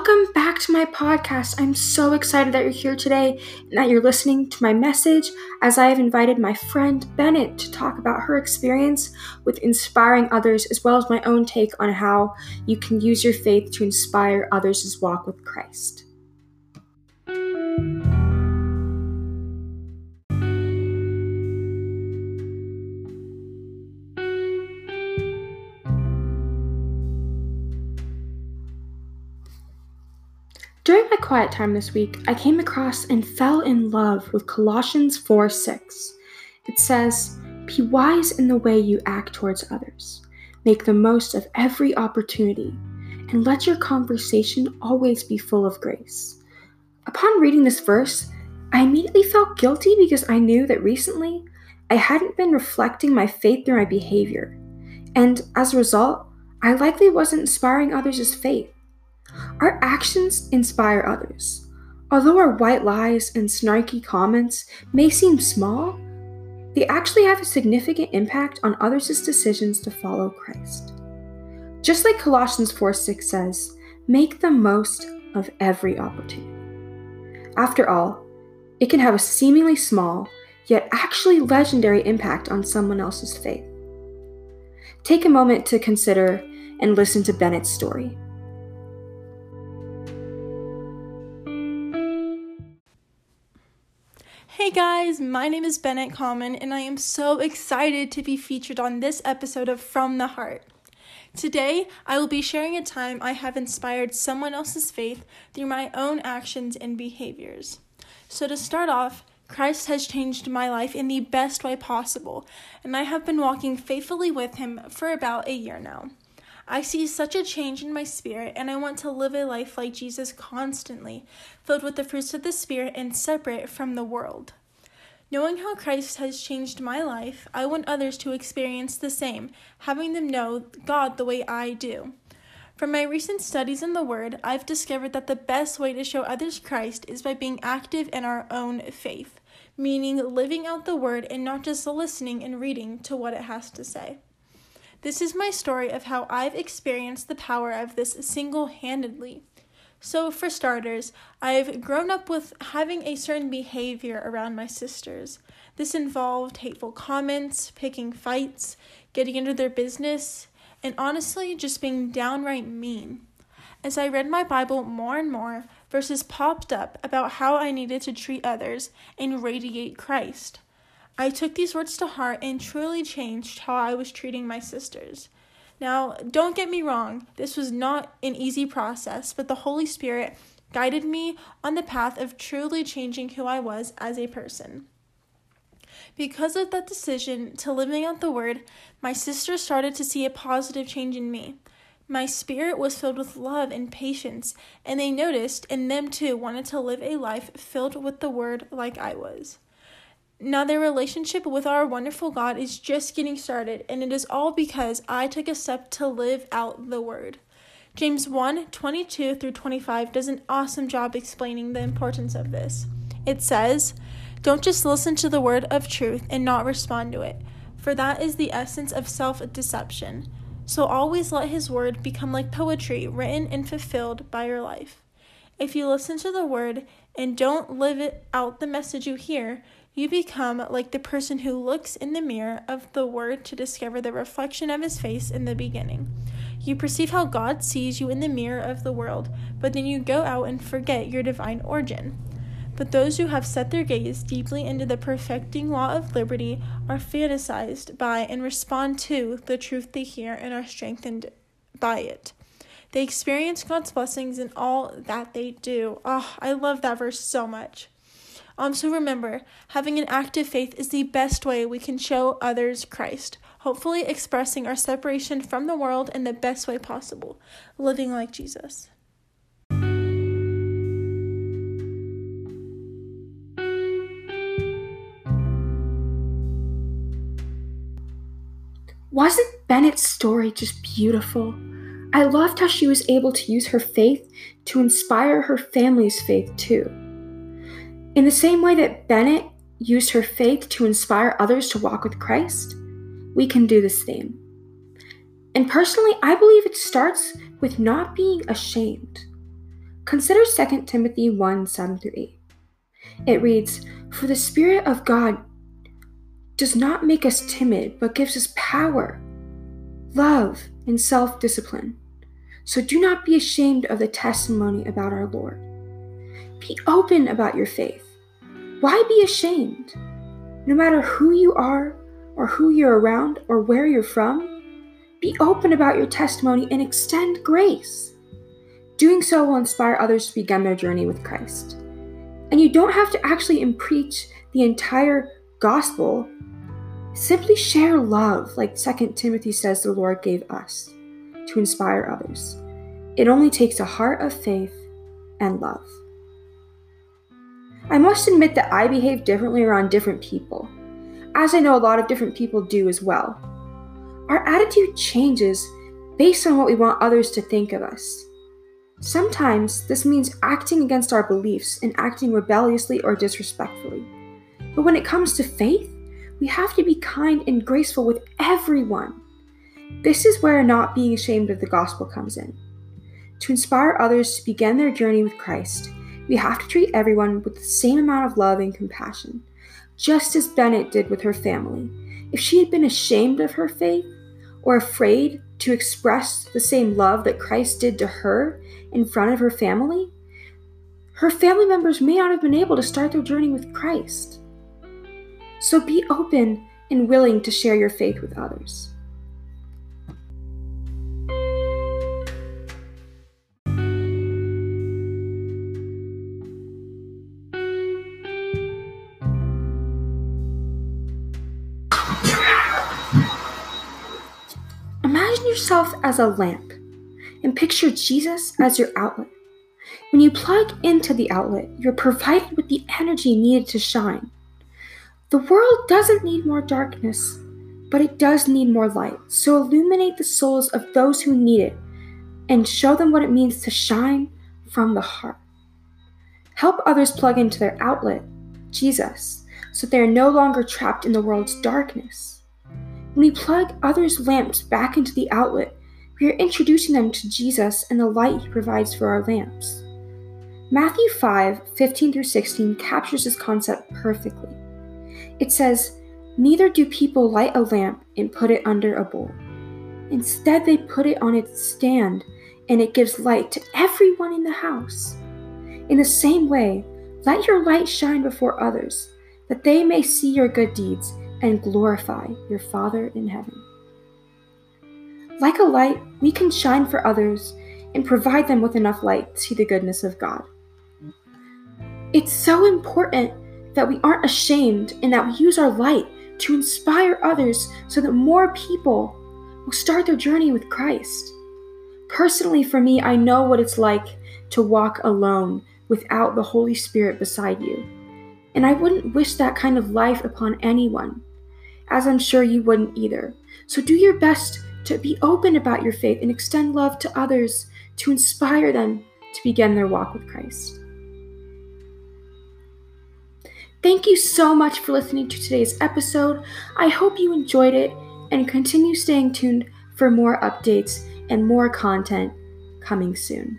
Welcome back to my podcast. I'm so excited that you're here today and that you're listening to my message as I have invited my friend Bennett to talk about her experience with inspiring others as well as my own take on how you can use your faith to inspire others' walk with Christ. During my quiet time this week, I came across and fell in love with Colossians 4 6. It says, Be wise in the way you act towards others. Make the most of every opportunity, and let your conversation always be full of grace. Upon reading this verse, I immediately felt guilty because I knew that recently I hadn't been reflecting my faith through my behavior. And as a result, I likely wasn't inspiring others' faith. Our actions inspire others. Although our white lies and snarky comments may seem small, they actually have a significant impact on others' decisions to follow Christ. Just like Colossians 4 6 says, make the most of every opportunity. After all, it can have a seemingly small, yet actually legendary impact on someone else's faith. Take a moment to consider and listen to Bennett's story. Hey guys, my name is Bennett Common, and I am so excited to be featured on this episode of From the Heart. Today, I will be sharing a time I have inspired someone else's faith through my own actions and behaviors. So, to start off, Christ has changed my life in the best way possible, and I have been walking faithfully with Him for about a year now. I see such a change in my spirit, and I want to live a life like Jesus constantly, filled with the fruits of the Spirit and separate from the world. Knowing how Christ has changed my life, I want others to experience the same, having them know God the way I do. From my recent studies in the Word, I've discovered that the best way to show others Christ is by being active in our own faith, meaning living out the Word and not just listening and reading to what it has to say. This is my story of how I've experienced the power of this single handedly. So, for starters, I've grown up with having a certain behavior around my sisters. This involved hateful comments, picking fights, getting into their business, and honestly, just being downright mean. As I read my Bible more and more, verses popped up about how I needed to treat others and radiate Christ. I took these words to heart and truly changed how I was treating my sisters. Now, don't get me wrong, this was not an easy process, but the Holy Spirit guided me on the path of truly changing who I was as a person. Because of that decision to living out the word, my sisters started to see a positive change in me. My spirit was filled with love and patience, and they noticed and them too wanted to live a life filled with the word like I was. Now, their relationship with our wonderful God is just getting started, and it is all because I took a step to live out the word. James 1 22 through 25 does an awesome job explaining the importance of this. It says, Don't just listen to the word of truth and not respond to it, for that is the essence of self deception. So always let his word become like poetry written and fulfilled by your life. If you listen to the word and don't live it out the message you hear, you become like the person who looks in the mirror of the Word to discover the reflection of His face in the beginning. You perceive how God sees you in the mirror of the world, but then you go out and forget your divine origin. But those who have set their gaze deeply into the perfecting law of liberty are fantasized by and respond to the truth they hear and are strengthened by it. They experience God's blessings in all that they do. Oh, I love that verse so much. Um, so remember, having an active faith is the best way we can show others Christ, hopefully expressing our separation from the world in the best way possible, living like Jesus. Wasn't Bennett's story just beautiful? I loved how she was able to use her faith to inspire her family's faith too. In the same way that Bennett used her faith to inspire others to walk with Christ, we can do the same. And personally, I believe it starts with not being ashamed. Consider 2 Timothy 1 7 through 8. It reads, For the Spirit of God does not make us timid, but gives us power, love, and self discipline. So do not be ashamed of the testimony about our Lord. Be open about your faith. Why be ashamed? No matter who you are, or who you're around, or where you're from, be open about your testimony and extend grace. Doing so will inspire others to begin their journey with Christ. And you don't have to actually preach the entire gospel. Simply share love, like 2 Timothy says the Lord gave us, to inspire others. It only takes a heart of faith and love. I must admit that I behave differently around different people, as I know a lot of different people do as well. Our attitude changes based on what we want others to think of us. Sometimes this means acting against our beliefs and acting rebelliously or disrespectfully. But when it comes to faith, we have to be kind and graceful with everyone. This is where not being ashamed of the gospel comes in. To inspire others to begin their journey with Christ, we have to treat everyone with the same amount of love and compassion, just as Bennett did with her family. If she had been ashamed of her faith or afraid to express the same love that Christ did to her in front of her family, her family members may not have been able to start their journey with Christ. So be open and willing to share your faith with others. Imagine yourself as a lamp and picture Jesus as your outlet. When you plug into the outlet, you're provided with the energy needed to shine. The world doesn't need more darkness, but it does need more light. So illuminate the souls of those who need it and show them what it means to shine from the heart. Help others plug into their outlet, Jesus, so they are no longer trapped in the world's darkness. When we plug others' lamps back into the outlet, we are introducing them to Jesus and the light he provides for our lamps. Matthew 5 15 through 16 captures this concept perfectly. It says, Neither do people light a lamp and put it under a bowl. Instead, they put it on its stand, and it gives light to everyone in the house. In the same way, let your light shine before others, that they may see your good deeds and glorify your Father in heaven. Like a light, we can shine for others and provide them with enough light to see the goodness of God. It's so important that we aren't ashamed and that we use our light to inspire others so that more people will start their journey with Christ. Personally, for me, I know what it's like to walk alone without the Holy Spirit beside you. And I wouldn't wish that kind of life upon anyone, as I'm sure you wouldn't either. So do your best to be open about your faith and extend love to others to inspire them to begin their walk with Christ. Thank you so much for listening to today's episode. I hope you enjoyed it and continue staying tuned for more updates and more content coming soon.